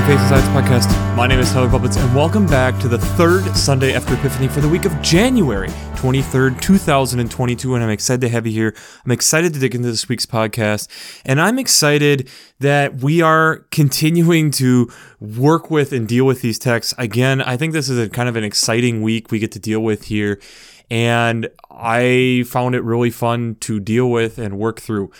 the Faith Science Podcast. My name is Tyler Bublitz, and welcome back to the third Sunday after Epiphany for the week of January 23rd, 2022. And I'm excited to have you here. I'm excited to dig into this week's podcast, and I'm excited that we are continuing to work with and deal with these texts. Again, I think this is a kind of an exciting week we get to deal with here and I found it really fun to deal with and work through.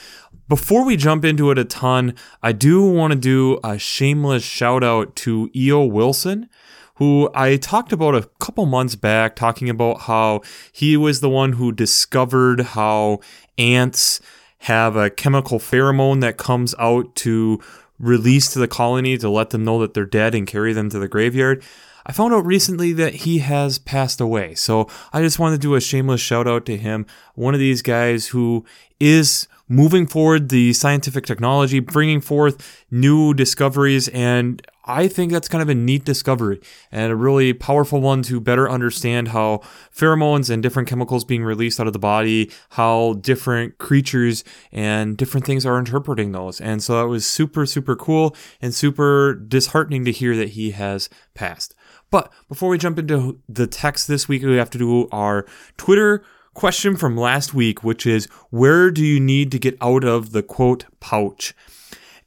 Before we jump into it a ton, I do want to do a shameless shout out to E.O. Wilson, who I talked about a couple months back, talking about how he was the one who discovered how ants have a chemical pheromone that comes out to release to the colony to let them know that they're dead and carry them to the graveyard. I found out recently that he has passed away. So I just want to do a shameless shout out to him. One of these guys who is moving forward the scientific technology, bringing forth new discoveries, and I think that's kind of a neat discovery and a really powerful one to better understand how pheromones and different chemicals being released out of the body, how different creatures and different things are interpreting those. And so that was super, super cool and super disheartening to hear that he has passed. But before we jump into the text this week, we have to do our Twitter question from last week, which is where do you need to get out of the quote pouch?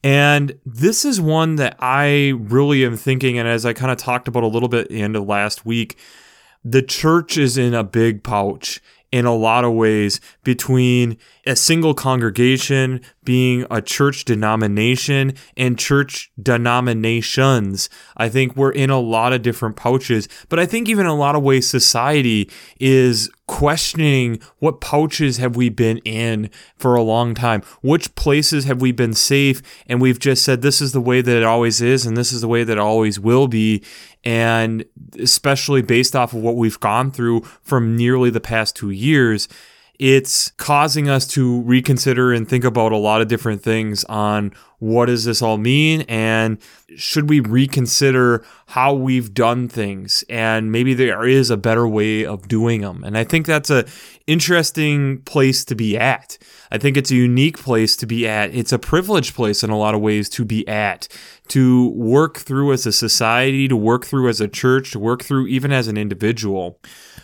And this is one that I really am thinking, and as I kind of talked about a little bit at the last week, the church is in a big pouch in a lot of ways between a single congregation being a church denomination and church denominations. I think we're in a lot of different pouches, but I think even a lot of ways society is questioning what pouches have we been in for a long time? Which places have we been safe? And we've just said this is the way that it always is and this is the way that it always will be and especially based off of what we've gone through from nearly the past two years, it's causing us to reconsider and think about a lot of different things on what does this all mean and should we reconsider how we've done things? And maybe there is a better way of doing them and i think that's a interesting place to be at. I think it's a unique place to be at. It's a privileged place in a lot of ways to be at to work through as a society to work through as a church to work through even as an individual.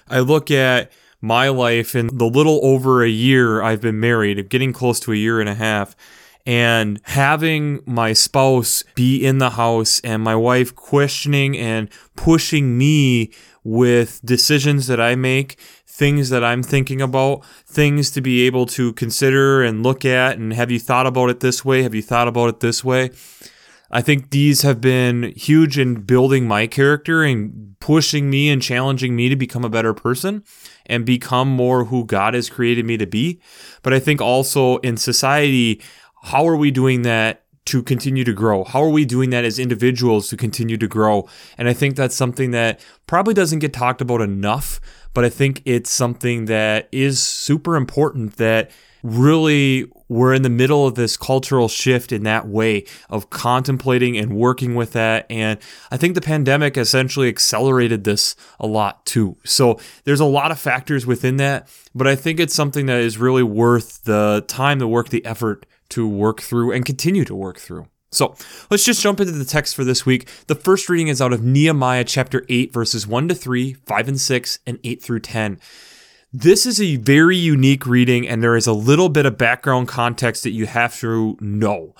I look at my life in the little over a year I've been married, getting close to a year and a half, and having my spouse be in the house and my wife questioning and pushing me with decisions that I make, things that I'm thinking about, things to be able to consider and look at. And have you thought about it this way? Have you thought about it this way? I think these have been huge in building my character and pushing me and challenging me to become a better person and become more who God has created me to be. But I think also in society, how are we doing that to continue to grow? How are we doing that as individuals to continue to grow? And I think that's something that probably doesn't get talked about enough, but I think it's something that is super important that really we're in the middle of this cultural shift in that way of contemplating and working with that. And I think the pandemic essentially accelerated this a lot too. So there's a lot of factors within that, but I think it's something that is really worth the time, the work, the effort to work through and continue to work through. So let's just jump into the text for this week. The first reading is out of Nehemiah chapter 8, verses 1 to 3, 5 and 6, and 8 through 10. This is a very unique reading, and there is a little bit of background context that you have to know.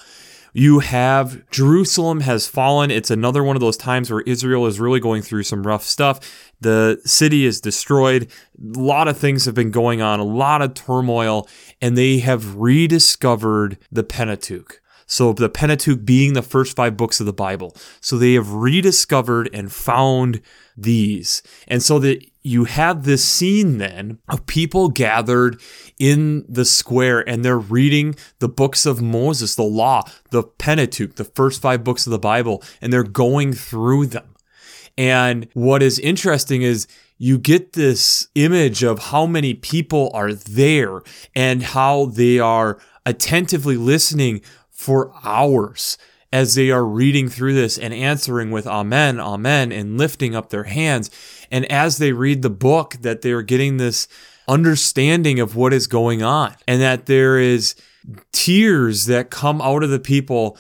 You have Jerusalem has fallen. It's another one of those times where Israel is really going through some rough stuff. The city is destroyed. A lot of things have been going on, a lot of turmoil, and they have rediscovered the Pentateuch. So, the Pentateuch being the first five books of the Bible. So, they have rediscovered and found these. And so that you have this scene then of people gathered in the square and they're reading the books of Moses, the law, the Pentateuch, the first five books of the Bible, and they're going through them. And what is interesting is you get this image of how many people are there and how they are attentively listening for hours as they are reading through this and answering with Amen, Amen, and lifting up their hands. And as they read the book, that they're getting this understanding of what is going on and that there is tears that come out of the people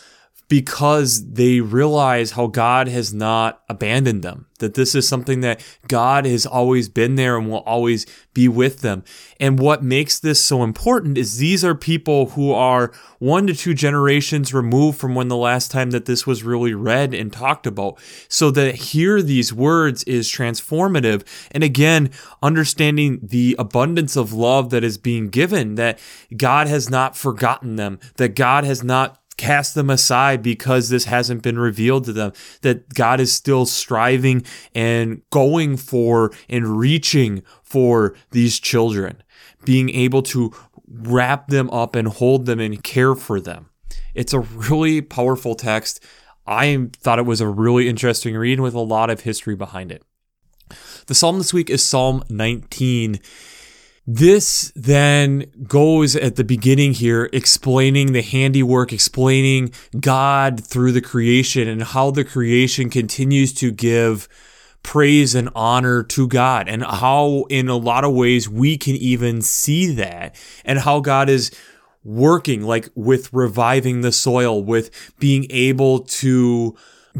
because they realize how God has not abandoned them, that this is something that God has always been there and will always be with them. And what makes this so important is these are people who are one to two generations removed from when the last time that this was really read and talked about. So that hear these words is transformative. And again, understanding the abundance of love that is being given, that God has not forgotten them, that God has not cast them aside because this hasn't been revealed to them. That God is still striving and going for and reaching for these children, being able to wrap them up and hold them and care for them. It's a really powerful text. I thought it was a really interesting read with a lot of history behind it. The psalm this week is Psalm 19. This then goes at the beginning here, explaining the handiwork, explaining God through the creation and how the creation continues to give praise and honor to God, and how, in a lot of ways, we can even see that, and how God is working, like with reviving the soil, with being able to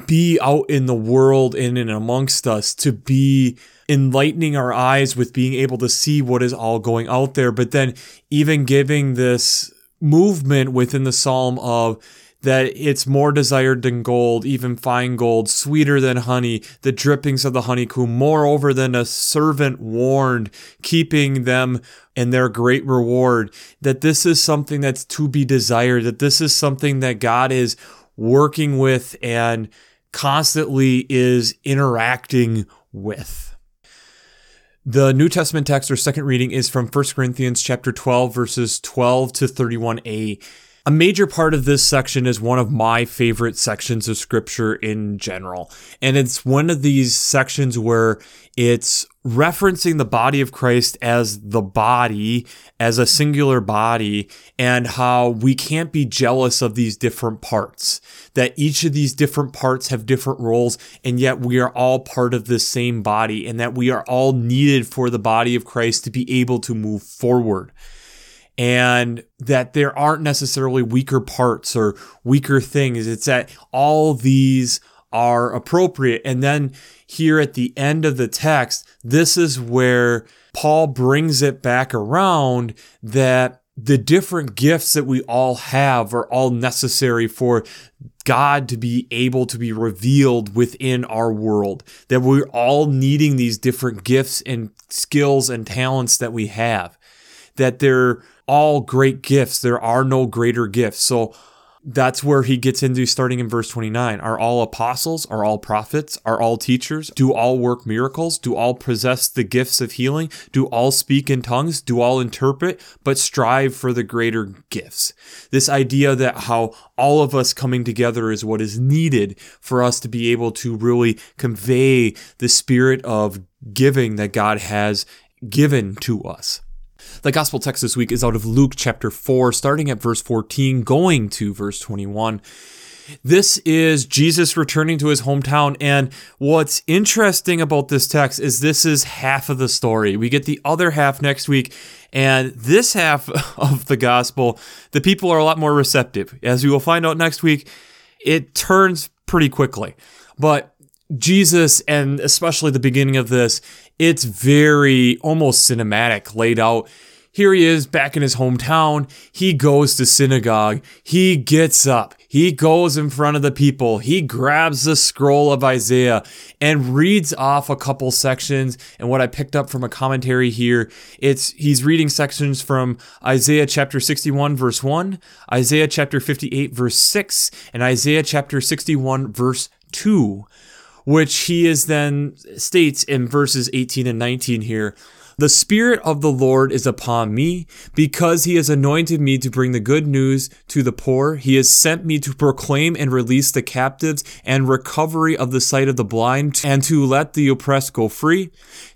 be out in the world and in and amongst us, to be enlightening our eyes with being able to see what is all going out there, but then even giving this movement within the psalm of that it's more desired than gold, even fine gold, sweeter than honey, the drippings of the honeycomb, moreover than a servant warned, keeping them in their great reward. That this is something that's to be desired, that this is something that God is working with and constantly is interacting with. The New Testament text or second reading is from 1 Corinthians chapter 12 verses 12 to 31a. A major part of this section is one of my favorite sections of scripture in general. And it's one of these sections where it's referencing the body of Christ as the body, as a singular body, and how we can't be jealous of these different parts. That each of these different parts have different roles, and yet we are all part of the same body, and that we are all needed for the body of Christ to be able to move forward and that there aren't necessarily weaker parts or weaker things. It's that all these are appropriate. And then here at the end of the text, this is where Paul brings it back around that the different gifts that we all have are all necessary for God to be able to be revealed within our world. That we're all needing these different gifts and skills and talents that we have. That they're all great gifts. There are no greater gifts. So that's where he gets into starting in verse 29. Are all apostles? Are all prophets? Are all teachers? Do all work miracles? Do all possess the gifts of healing? Do all speak in tongues? Do all interpret? But strive for the greater gifts. This idea that how all of us coming together is what is needed for us to be able to really convey the spirit of giving that God has given to us. The gospel text this week is out of Luke chapter 4, starting at verse 14, going to verse 21. This is Jesus returning to his hometown. And what's interesting about this text is this is half of the story. We get the other half next week. And this half of the gospel, the people are a lot more receptive. As we will find out next week, it turns pretty quickly. But Jesus, and especially the beginning of this, it's very almost cinematic, laid out here he is back in his hometown. He goes to synagogue. He gets up. He goes in front of the people. He grabs the scroll of Isaiah and reads off a couple sections. And what I picked up from a commentary here, it's he's reading sections from Isaiah chapter 61 verse 1, Isaiah chapter 58 verse 6, and Isaiah chapter 61 verse 2, which he is then states in verses 18 and 19 here. The Spirit of the Lord is upon me, because he has anointed me to bring the good news to the poor. He has sent me to proclaim and release the captives and recovery of the sight of the blind, and to let the oppressed go free,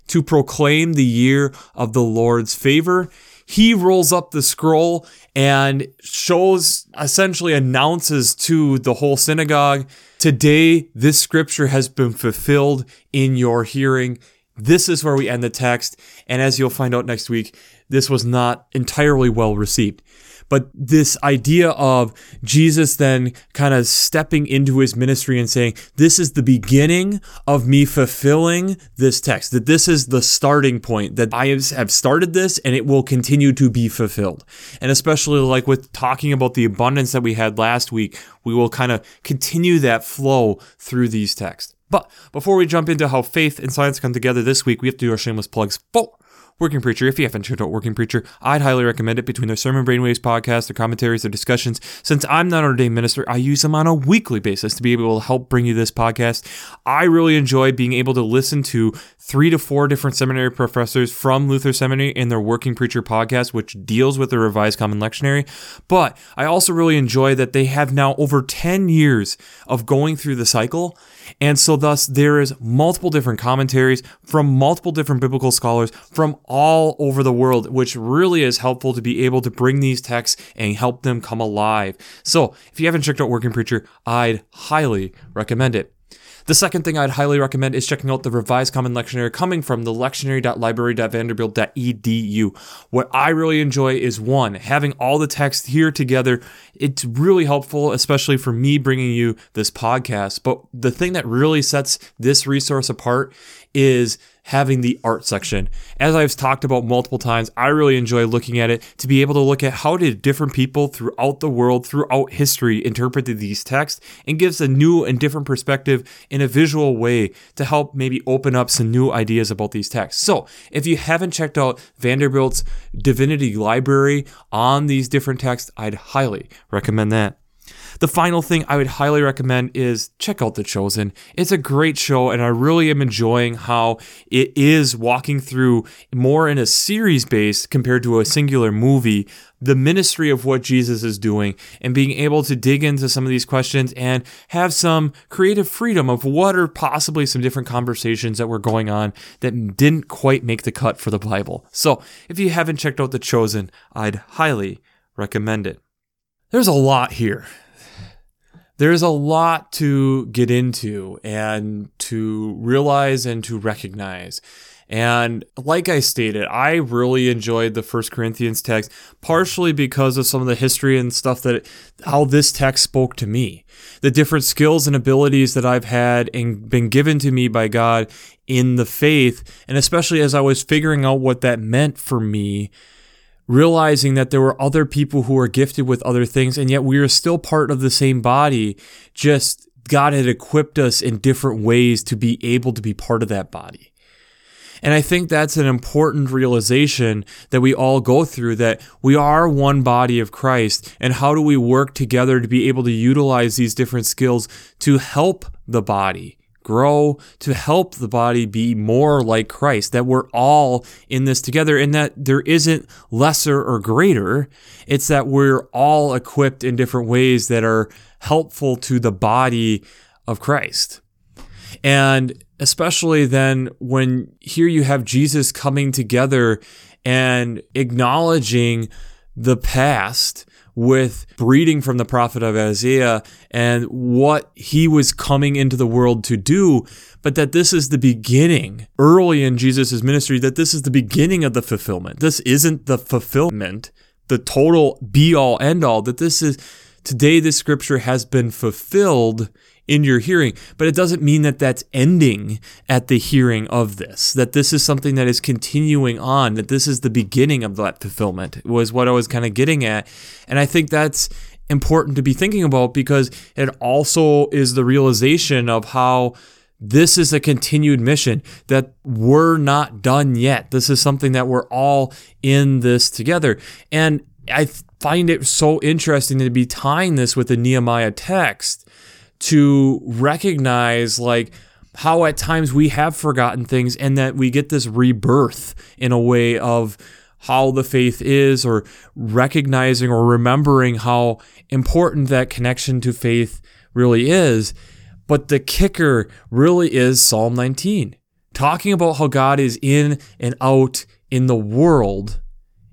to proclaim the year of the Lord's favor. He rolls up the scroll and shows, essentially announces to the whole synagogue, Today, this scripture has been fulfilled in your hearing. This is where we end the text, and as you'll find out next week, this was not entirely well received. But this idea of Jesus then kind of stepping into his ministry and saying, This is the beginning of me fulfilling this text, that this is the starting point, that I have started this and it will continue to be fulfilled. And especially like with talking about the abundance that we had last week, we will kind of continue that flow through these texts. But before we jump into how faith and science come together this week, we have to do our shameless plugs. For Working Preacher, if you haven't checked out Working Preacher, I'd highly recommend it between their Sermon Brainwaves podcast, their commentaries, their discussions. Since I'm not an ordained minister, I use them on a weekly basis to be able to help bring you this podcast. I really enjoy being able to listen to three to four different seminary professors from Luther Seminary in their Working Preacher podcast, which deals with the Revised Common Lectionary. But I also really enjoy that they have now over 10 years of going through the cycle and so, thus, there is multiple different commentaries from multiple different biblical scholars from all over the world, which really is helpful to be able to bring these texts and help them come alive. So, if you haven't checked out Working Preacher, I'd highly recommend it. The second thing I'd highly recommend is checking out the Revised Common Lectionary coming from the lectionary.library.vanderbilt.edu. What I really enjoy is one, having all the text here together. It's really helpful, especially for me bringing you this podcast. But the thing that really sets this resource apart is having the art section. As I've talked about multiple times, I really enjoy looking at it to be able to look at how did different people throughout the world, throughout history, interpreted these texts and gives a new and different perspective in a visual way to help maybe open up some new ideas about these texts. So, if you haven't checked out Vanderbilt's Divinity Library on these different texts, I'd highly recommend that. The final thing I would highly recommend is check out The Chosen. It's a great show, and I really am enjoying how it is walking through more in a series base compared to a singular movie the ministry of what Jesus is doing and being able to dig into some of these questions and have some creative freedom of what are possibly some different conversations that were going on that didn't quite make the cut for the Bible. So, if you haven't checked out The Chosen, I'd highly recommend it. There's a lot here there's a lot to get into and to realize and to recognize. And like I stated, I really enjoyed the First Corinthians text, partially because of some of the history and stuff that how this text spoke to me, the different skills and abilities that I've had and been given to me by God in the faith, and especially as I was figuring out what that meant for me realizing that there were other people who were gifted with other things, and yet we are still part of the same body. Just God had equipped us in different ways to be able to be part of that body. And I think that's an important realization that we all go through that we are one body of Christ. And how do we work together to be able to utilize these different skills to help the body? Grow to help the body be more like Christ, that we're all in this together and that there isn't lesser or greater. It's that we're all equipped in different ways that are helpful to the body of Christ. And especially then when here you have Jesus coming together and acknowledging the past with breeding from the prophet of Isaiah and what he was coming into the world to do, but that this is the beginning early in Jesus' ministry, that this is the beginning of the fulfillment. This isn't the fulfillment, the total be all end all, that this is today this scripture has been fulfilled in your hearing. But it doesn't mean that that's ending at the hearing of this, that this is something that is continuing on, that this is the beginning of that fulfillment, was what I was kind of getting at. And I think that's important to be thinking about because it also is the realization of how this is a continued mission that we're not done yet. This is something that we're all in this together. And I find it so interesting to be tying this with the Nehemiah text to recognize like how at times we have forgotten things and that we get this rebirth in a way of how the faith is or recognizing or remembering how important that connection to faith really is. But the kicker really is Psalm 19, talking about how God is in and out in the world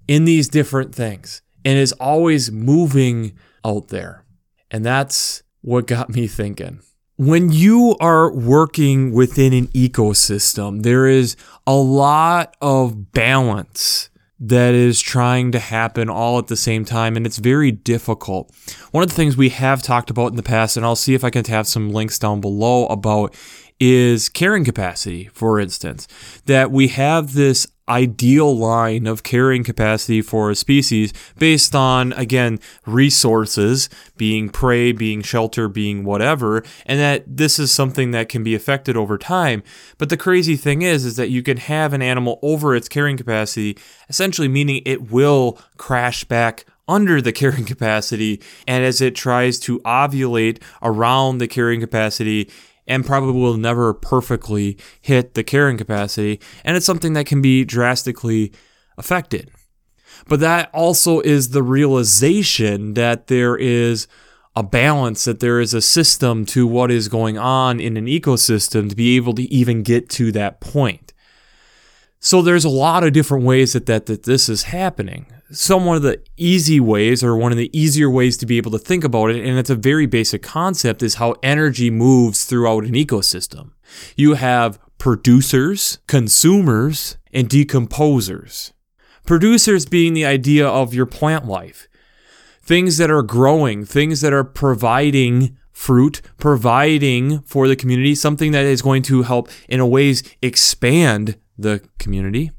in these different things and is always moving out there. And that's what got me thinking. When you are working within an ecosystem, there is a lot of balance that is trying to happen all at the same time, and it's very difficult. One of the things we have talked about in the past, and I'll see if I can have some links down below about, is carrying capacity, for instance. That we have this ideal line of carrying capacity for a species based on, again, resources, being prey, being shelter, being whatever, and that this is something that can be affected over time. But the crazy thing is, is that you can have an animal over its carrying capacity, essentially meaning it will crash back under the carrying capacity. And as it tries to ovulate around the carrying capacity, and probably will never perfectly hit the carrying capacity. And it's something that can be drastically affected. But that also is the realization that there is a balance, that there is a system to what is going on in an ecosystem to be able to even get to that point. So there's a lot of different ways that, that, that this is happening some one of the easy ways or one of the easier ways to be able to think about it and it's a very basic concept is how energy moves throughout an ecosystem. You have producers consumers and decomposers. Producers being the idea of your plant life. Things that are growing things that are providing fruit providing for the community something that is going to help in a ways expand the community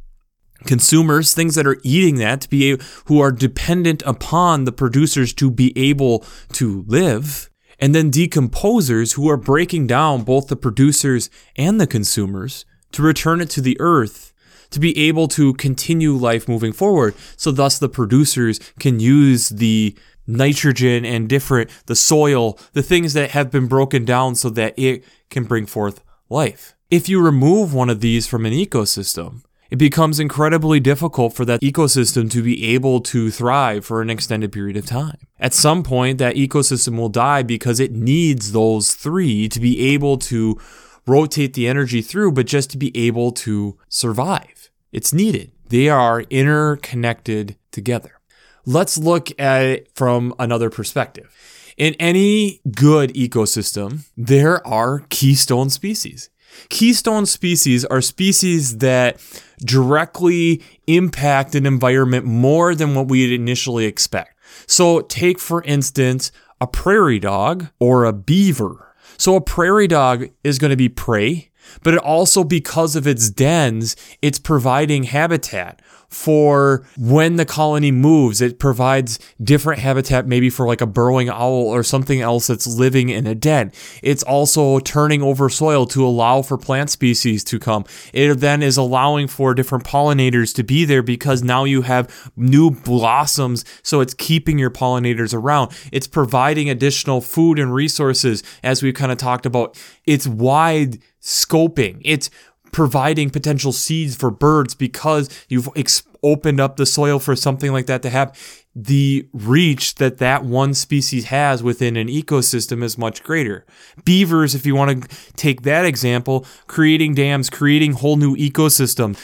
consumers, things that are eating that to be who are dependent upon the producers to be able to live. And then decomposers who are breaking down both the producers and the consumers to return it to the earth to be able to continue life moving forward. So thus the producers can use the nitrogen and different the soil, the things that have been broken down so that it can bring forth life. If you remove one of these from an ecosystem, it becomes incredibly difficult for that ecosystem to be able to thrive for an extended period of time. At some point, that ecosystem will die because it needs those three to be able to rotate the energy through, but just to be able to survive. It's needed. They are interconnected together. Let's look at it from another perspective. In any good ecosystem, there are keystone species. Keystone species are species that directly impact an environment more than what we'd initially expect. So, take for instance a prairie dog or a beaver. So, a prairie dog is going to be prey, but it also, because of its dens, it's providing habitat for when the colony moves. It provides different habitat, maybe for like a burrowing owl or something else that's living in a den. It's also turning over soil to allow for plant species to come. It then is allowing for different pollinators to be there because now you have new blossoms. So it's keeping your pollinators around. It's providing additional food and resources, as we've kind of talked about. It's wide scoping. It's providing potential seeds for birds because you've ex- opened up the soil for something like that to have the reach that that one species has within an ecosystem is much greater. Beavers, if you want to take that example, creating dams, creating whole new ecosystem,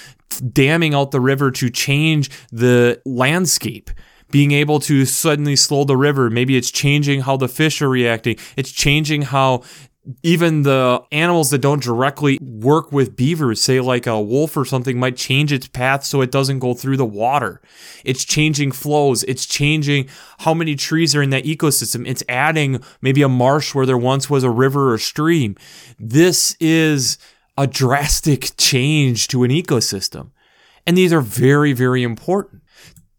damming out the river to change the landscape being able to suddenly slow the river. Maybe it's changing how the fish are reacting. It's changing how even the animals that don't directly work with beavers, say like a wolf or something, might change its path so it doesn't go through the water. It's changing flows. It's changing how many trees are in that ecosystem. It's adding maybe a marsh where there once was a river or stream. This is a drastic change to an ecosystem. And these are very, very important.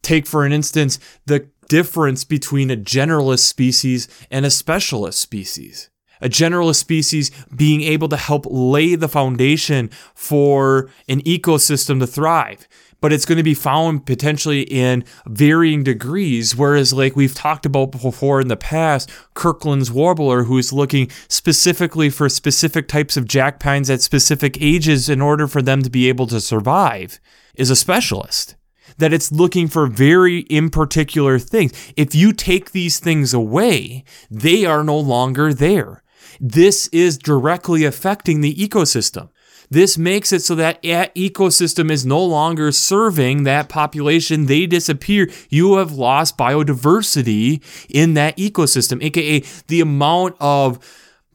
Take, for an instance, the difference between a generalist species and a specialist species a generalist species being able to help lay the foundation for an ecosystem to thrive. But it's going to be found potentially in varying degrees. Whereas, like we've talked about before in the past, Kirtland's warbler, who's looking specifically for specific types of jackpines at specific ages in order for them to be able to survive, is a specialist that it's looking for very in particular things. If you take these things away, they are no longer there. This is directly affecting the ecosystem. This makes it so that ecosystem is no longer serving that population. They disappear. You have lost biodiversity in that ecosystem, aka the amount of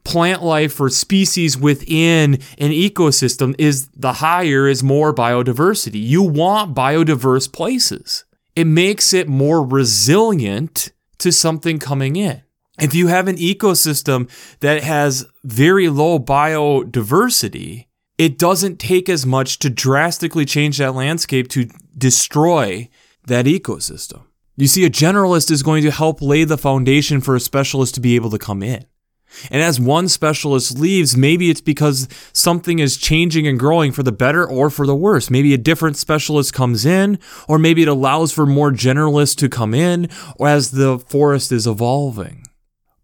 plant life or species within an ecosystem is the higher is more biodiversity. You want biodiverse places. It makes it more resilient to something coming in. If you have an ecosystem that has very low biodiversity, it doesn't take as much to drastically change that landscape to destroy that ecosystem. You see, a generalist is going to help lay the foundation for a specialist to be able to come in. And as one specialist leaves, maybe it's because something is changing and growing for the better or for the worse. Maybe a different specialist comes in, or maybe it allows for more generalists to come in or as the forest is evolving.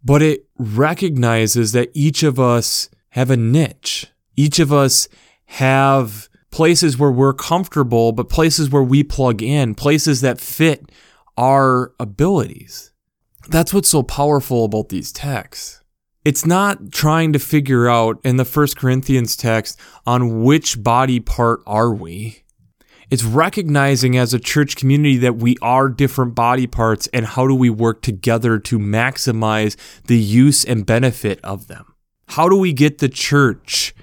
But it recognizes that each of us have a niche. Each of us have places where we're comfortable, but places where we plug in, places that fit our abilities. That's what's so powerful about these texts. It's not trying to figure out in the First Corinthians text on which body part are we. It's recognizing as a church community that we are different body parts and how do we work together to maximize the use and benefit of them. How do we get the church,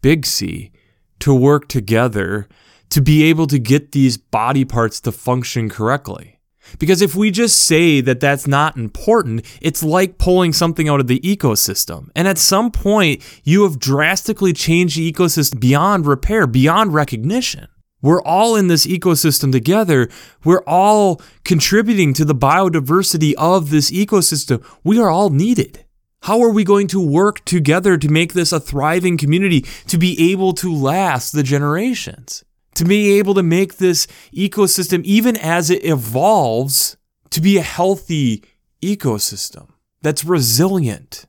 big C, to work together to be able to get these body parts to function correctly? Because if we just say that that's not important, it's like pulling something out of the ecosystem. And at some point, you have drastically changed the ecosystem beyond repair, beyond recognition. We're all in this ecosystem together. We're all contributing to the biodiversity of this ecosystem. We are all needed. How are we going to work together to make this a thriving community to be able to last the generations? to be able to make this ecosystem, even as it evolves, to be a healthy ecosystem that's resilient.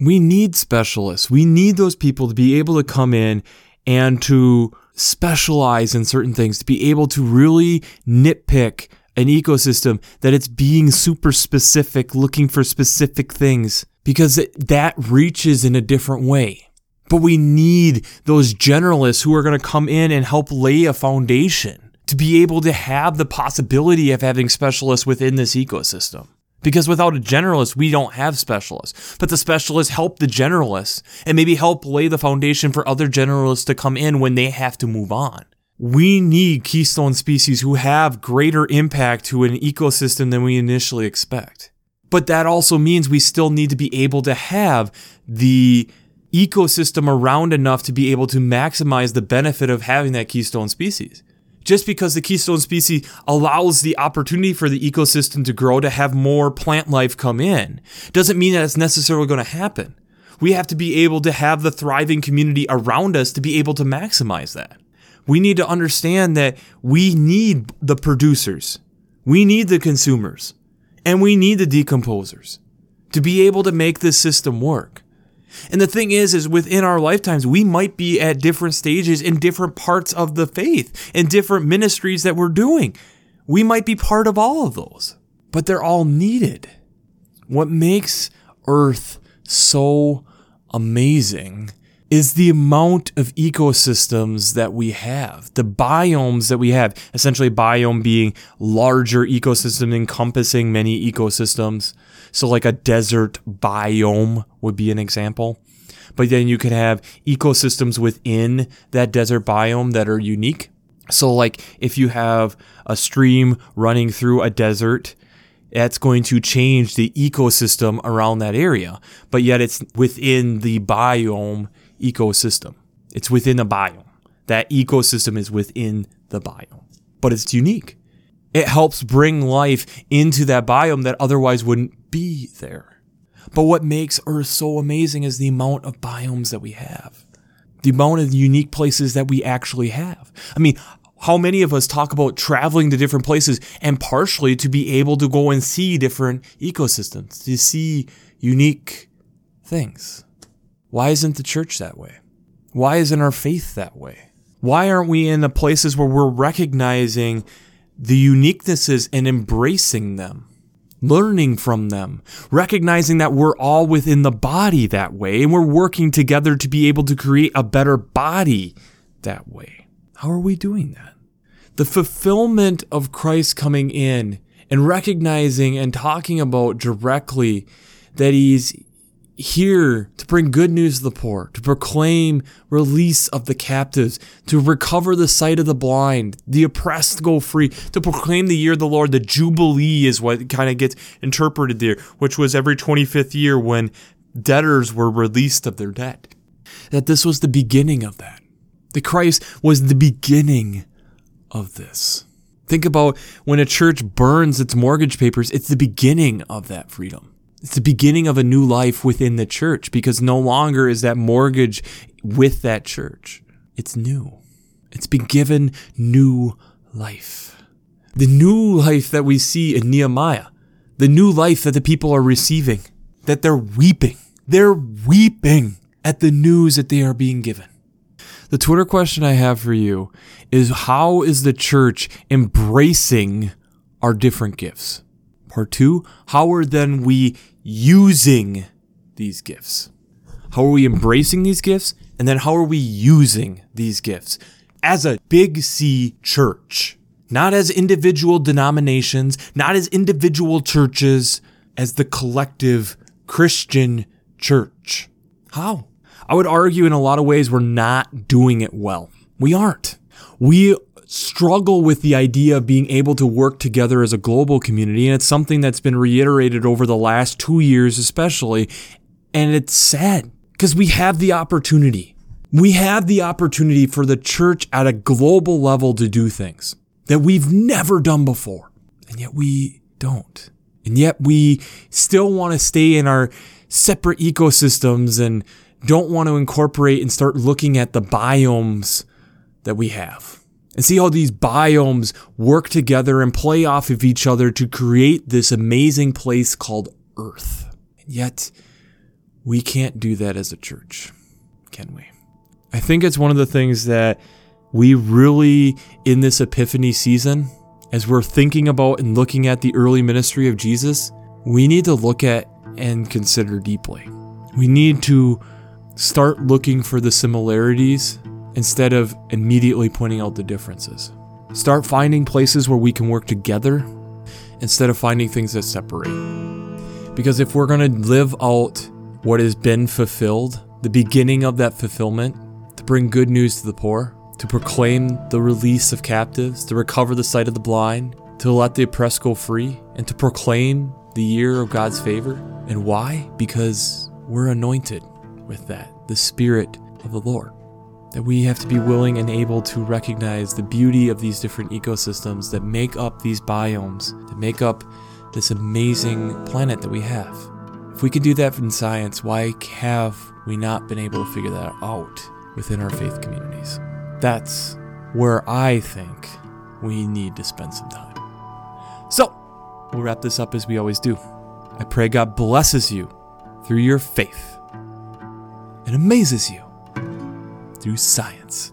We need specialists. We need those people to be able to come in and to specialize in certain things, to be able to really nitpick an ecosystem that it's being super specific, looking for specific things, because that reaches in a different way. But we need those generalists who are going to come in and help lay a foundation to be able to have the possibility of having specialists within this ecosystem. Because without a generalist, we don't have specialists. But the specialists help the generalists and maybe help lay the foundation for other generalists to come in when they have to move on. We need keystone species who have greater impact to an ecosystem than we initially expect. But that also means we still need to be able to have the ecosystem around enough to be able to maximize the benefit of having that keystone species. Just because the keystone species allows the opportunity for the ecosystem to grow to have more plant life come in, doesn't mean that it's necessarily going to happen. We have to be able to have the thriving community around us to be able to maximize that. We need to understand that we need the producers, we need the consumers, and we need the decomposers to be able to make this system work. And the thing is, is within our lifetimes, we might be at different stages in different parts of the faith and different ministries that we're doing. We might be part of all of those, but they're all needed. What makes Earth so amazing is the amount of ecosystems that we have, the biomes that we have. Essentially, biome being larger ecosystem encompassing many ecosystems. So, like a desert biome would be an example. But then you could have ecosystems within that desert biome that are unique. So, like if you have a stream running through a desert, that's going to change the ecosystem around that area. But yet, it's within the biome ecosystem. It's within a biome. That ecosystem is within the biome, but it's unique. It helps bring life into that biome that otherwise wouldn't be there. But what makes Earth so amazing is the amount of biomes that we have, the amount of unique places that we actually have. I mean, how many of us talk about traveling to different places and partially to be able to go and see different ecosystems, to see unique things? Why isn't the church that way? Why isn't our faith that way? Why aren't we in the places where we're recognizing the uniquenesses and embracing them, learning from them, recognizing that we're all within the body that way and we're working together to be able to create a better body that way? How are we doing that? The fulfillment of Christ coming in and recognizing and talking about directly that he's here to bring good news to the poor, to proclaim release of the captives, to recover the sight of the blind, the oppressed go free, to proclaim the year of the Lord. The Jubilee is what kind of gets interpreted there, which was every 25th year when debtors were released of their debt. That this was the beginning of that. The Christ was the beginning of this. Think about when a church burns its mortgage papers, it's the beginning of that freedom. It's the beginning of a new life within the church because no longer is that mortgage with that church. It's new. It's been given new life. The new life that we see in Nehemiah, the new life that the people are receiving, that they're weeping. They're weeping at the news that they are being given. The Twitter question I have for you is how is the church embracing our different gifts? Part two, how are then we using these gifts? How are we embracing these gifts? And then how are we using these gifts as a big C church? Not as individual denominations, not as individual churches, as the collective Christian church. How? I would argue in a lot of ways we're not doing it well. We aren't. We struggle with the idea of being able to work together as a global community, and it's something that's been reiterated over the last two years, especially. And it's sad because we have the opportunity. We have the opportunity for the church at a global level to do things that we've never done before, and yet we don't. And yet we still want to stay in our separate ecosystems and don't want to incorporate and start looking at the biomes that we have and see how these biomes work together and play off of each other to create this amazing place called Earth. And yet, we can't do that as a church, can we? I think it's one of the things that we really, in this Epiphany season, as we're thinking about and looking at the early ministry of Jesus, we need to look at and consider deeply. We need to start looking for the similarities instead of immediately pointing out the differences. Start finding places where we can work together instead of finding things that separate. Because if we're going to live out what has been fulfilled, the beginning of that fulfillment, to bring good news to the poor, to proclaim the release of captives, to recover the sight of the blind, to let the oppressed go free, and to proclaim the year of God's favor. And why? Because we're anointed with that, the Spirit of the Lord. That we have to be willing and able to recognize the beauty of these different ecosystems that make up these biomes, that make up this amazing planet that we have. If we can do that in science, why have we not been able to figure that out within our faith communities? That's where I think we need to spend some time. So, we'll wrap this up as we always do. I pray God blesses you through your faith and amazes you through science.